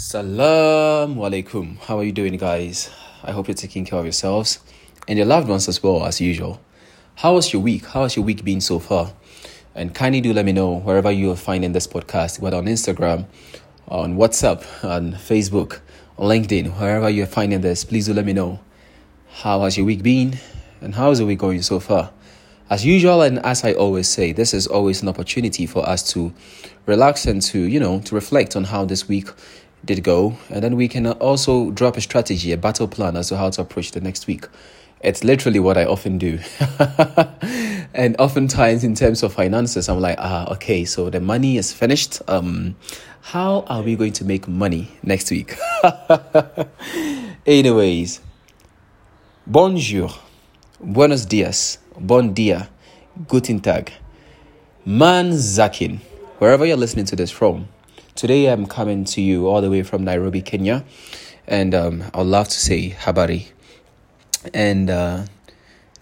Salam alaikum. How are you doing, guys? I hope you're taking care of yourselves and your loved ones as well, as usual. How was your week? How has your week been so far? And kindly do let me know wherever you are finding this podcast, whether on Instagram, on WhatsApp, on Facebook, on LinkedIn, wherever you're finding this, please do let me know. How has your week been? And how is the week going so far? As usual, and as I always say, this is always an opportunity for us to relax and to, you know, to reflect on how this week did go. And then we can also drop a strategy, a battle plan as to how to approach the next week. It's literally what I often do. and oftentimes, in terms of finances, I'm like, ah, okay, so the money is finished. Um, how are we going to make money next week? Anyways, bonjour, buenos dias, bon dia, guten tag, man zakin, wherever you're listening to this from. Today I'm coming to you all the way from Nairobi, Kenya, and um, I'd love to say habari and uh,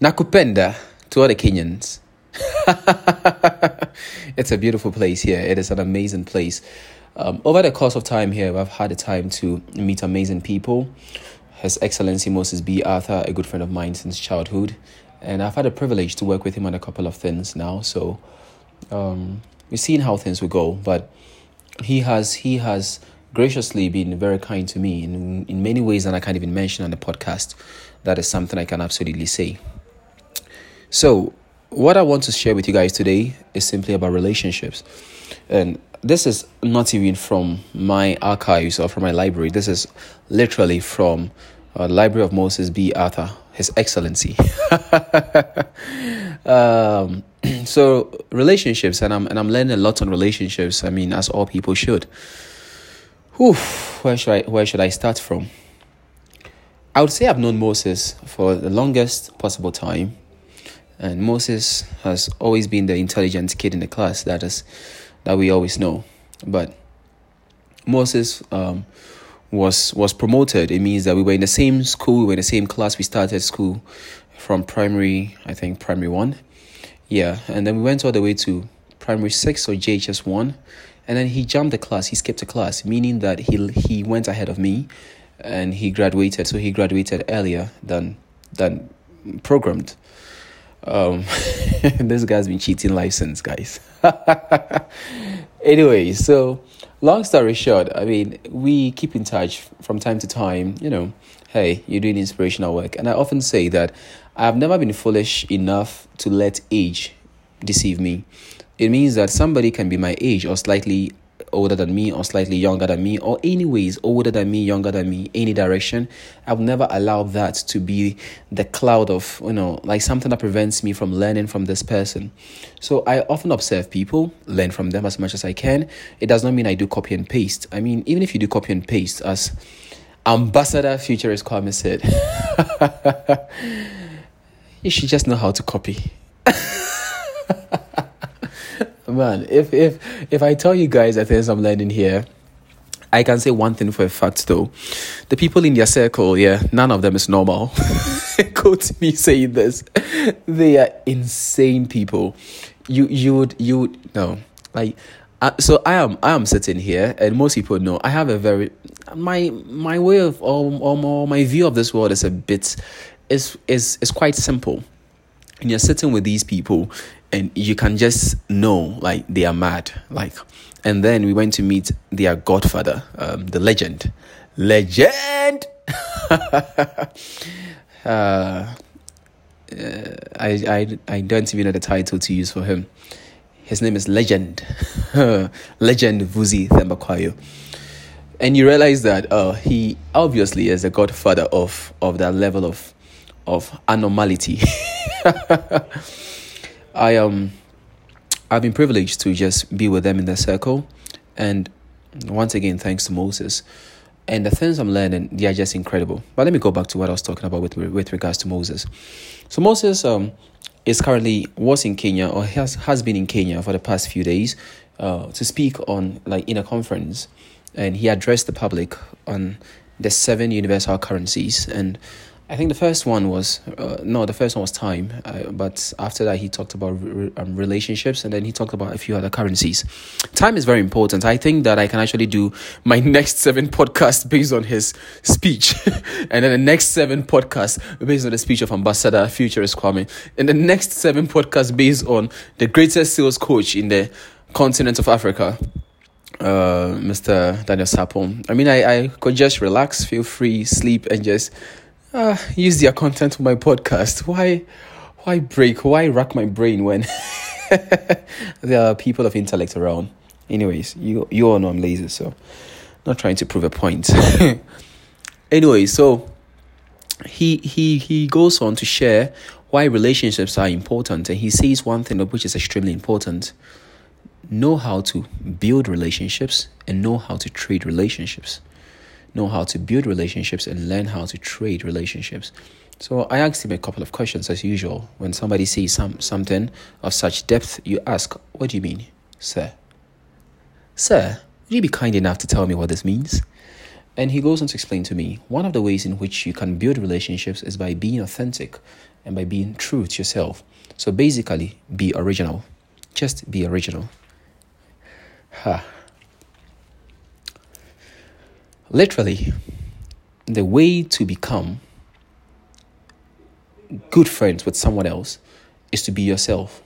nakupenda to all the Kenyans. it's a beautiful place here. It is an amazing place. Um, over the course of time here, I've had the time to meet amazing people. His Excellency Moses B. Arthur, a good friend of mine since childhood, and I've had the privilege to work with him on a couple of things now. So um, we've seen how things will go, but he has he has graciously been very kind to me in in many ways that I can't even mention on the podcast. That is something I can absolutely say. So, what I want to share with you guys today is simply about relationships, and this is not even from my archives or from my library. This is literally from uh, Library of Moses B. Arthur, His Excellency. um, so relationships, and I'm and I'm learning a lot on relationships. I mean, as all people should. Whew, where should I where should I start from? I would say I've known Moses for the longest possible time, and Moses has always been the intelligent kid in the class that is that we always know. But Moses um, was was promoted. It means that we were in the same school, we were in the same class. We started school from primary, I think primary one, yeah, and then we went all the way to primary six or JHS one, and then he jumped the class. He skipped a class, meaning that he he went ahead of me, and he graduated. So he graduated earlier than than programmed. Um, this guy's been cheating license, guys. anyway, so long story short, I mean, we keep in touch from time to time. You know, hey, you're doing inspirational work, and I often say that I've never been foolish enough to let age deceive me. It means that somebody can be my age or slightly older than me or slightly younger than me or anyways older than me younger than me any direction. I will never allow that to be the cloud of you know like something that prevents me from learning from this person. So i often observe people learn from them as much as i can. It does not mean i do copy and paste. I mean even if you do copy and paste as ambassador futurist kwame said you should just know how to copy. Man if if if i tell you guys the things i'm learning here i can say one thing for a fact though. The people in your circle yeah none of them is normal. Quote me saying this. They are insane people. You you would you would no. Like uh, so I am I am sitting here, and most people know I have a very my my way of or, or my view of this world is a bit is is is quite simple. And you're sitting with these people, and you can just know like they are mad. Like, and then we went to meet their godfather, um, the legend, legend. uh, I, I I don't even know the title to use for him. His name is Legend, Legend Vusi Thembekwayo. And you realize that uh, he obviously is the godfather of, of that level of of anomality. I um I've been privileged to just be with them in their circle and once again thanks to Moses. And the things I'm learning, they are just incredible. But let me go back to what I was talking about with with regards to Moses. So Moses um is currently was in Kenya or has has been in Kenya for the past few days uh, to speak on like in a conference, and he addressed the public on the seven universal currencies. And I think the first one was uh, no, the first one was time, uh, but after that he talked about re- um, relationships, and then he talked about a few other currencies. Time is very important. I think that I can actually do my next seven podcasts based on his speech, and then the next seven podcasts based on the speech of Ambassador Futurist Kwame, and the next seven podcasts based on the greatest sales coach in the continent of Africa uh, Mr. Daniel Sapon. I mean, I, I could just relax, feel free, sleep, and just uh, use their content for my podcast. Why, why break? Why rack my brain when there are people of intellect around? Anyways, you you all know I'm lazy, so not trying to prove a point. anyway, so he he he goes on to share why relationships are important, and he says one thing which is extremely important: know how to build relationships and know how to trade relationships know how to build relationships and learn how to trade relationships. So I asked him a couple of questions as usual. When somebody says some, something of such depth, you ask, What do you mean, sir? Sir, would you be kind enough to tell me what this means? And he goes on to explain to me one of the ways in which you can build relationships is by being authentic and by being true to yourself. So basically, be original. Just be original. Ha. Literally, the way to become good friends with someone else is to be yourself.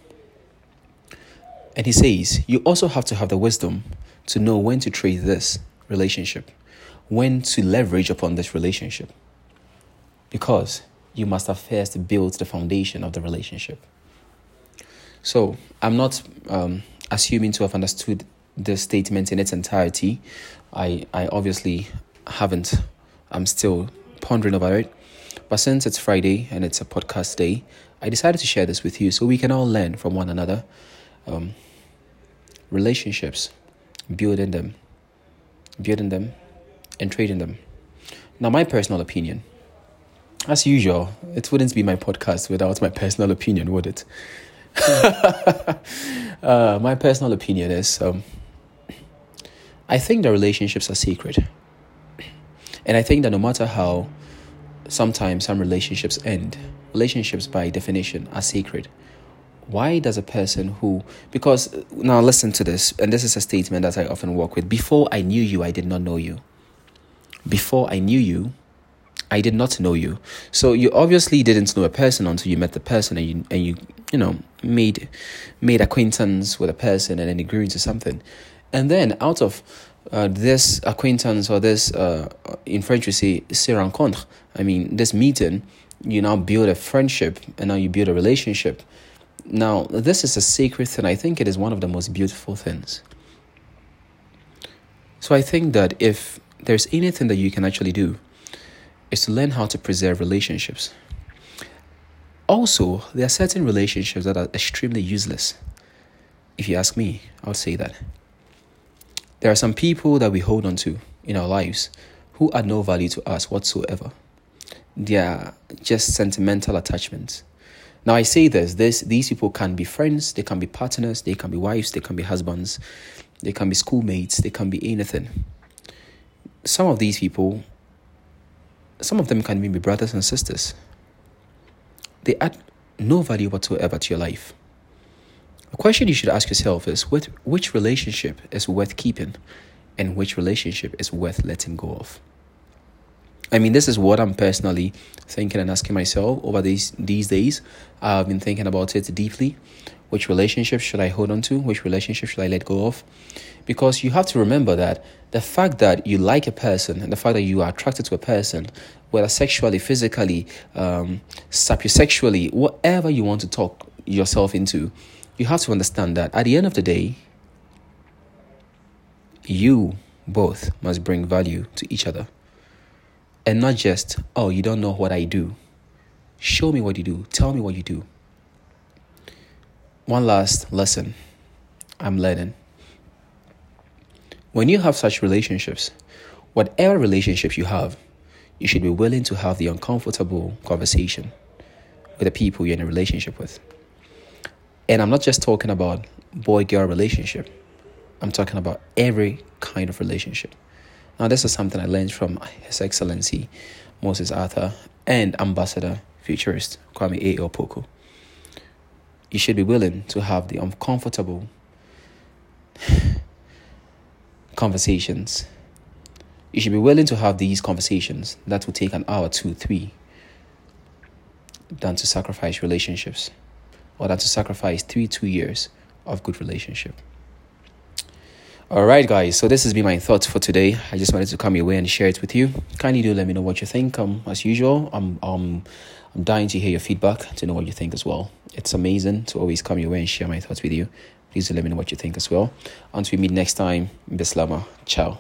And he says, you also have to have the wisdom to know when to trade this relationship, when to leverage upon this relationship. Because you must have first built the foundation of the relationship. So I'm not um, assuming to have understood the statement in its entirety. I, I obviously haven't. I'm still pondering about it. But since it's Friday and it's a podcast day, I decided to share this with you so we can all learn from one another. Um, relationships, building them, building them, and trading them. Now, my personal opinion, as usual, it wouldn't be my podcast without my personal opinion, would it? uh, my personal opinion is um, I think that relationships are sacred. And I think that no matter how sometimes some relationships end, relationships by definition are sacred. Why does a person who, because now listen to this, and this is a statement that I often work with before I knew you, I did not know you. Before I knew you, I did not know you. So you obviously didn't know a person until you met the person and you, and you, you know, made, made acquaintance with a person and then it grew into something. And then out of uh, this acquaintance or this, uh, in French we say, se rencontre, I mean, this meeting, you now build a friendship and now you build a relationship. Now, this is a sacred thing. I think it is one of the most beautiful things. So I think that if there's anything that you can actually do, is to learn how to preserve relationships. Also, there are certain relationships that are extremely useless. If you ask me, I would say that. There are some people that we hold on to in our lives who add no value to us whatsoever. They are just sentimental attachments. Now I say this, this these people can be friends, they can be partners, they can be wives, they can be husbands, they can be schoolmates, they can be anything. Some of these people, some of them can even be brothers and sisters. They add no value whatsoever to your life. A question you should ask yourself is which, which relationship is worth keeping and which relationship is worth letting go of? I mean, this is what I'm personally thinking and asking myself over these these days. I've been thinking about it deeply. Which relationship should I hold on to? Which relationship should I let go of? Because you have to remember that the fact that you like a person and the fact that you are attracted to a person, whether sexually, physically, um, sapiosexually, whatever you want to talk yourself into, you have to understand that at the end of the day, you both must bring value to each other. And not just, oh, you don't know what I do. Show me what you do. Tell me what you do. One last lesson I'm learning. When you have such relationships, whatever relationship you have, you should be willing to have the uncomfortable conversation with the people you're in a relationship with. And I'm not just talking about boy girl relationship. I'm talking about every kind of relationship. Now, this is something I learned from His Excellency Moses Arthur, and ambassador futurist Kwame A. Opoku. You should be willing to have the uncomfortable conversations. You should be willing to have these conversations that will take an hour, two, three, than to sacrifice relationships or than to sacrifice three, two years of good relationship. All right, guys. So this has been my thoughts for today. I just wanted to come your way and share it with you. Kindly do let me know what you think. Um, as usual, I'm um, I'm dying to hear your feedback to know what you think as well. It's amazing to always come your way and share my thoughts with you. Please do let me know what you think as well. Until we meet next time, Bislama. Ciao.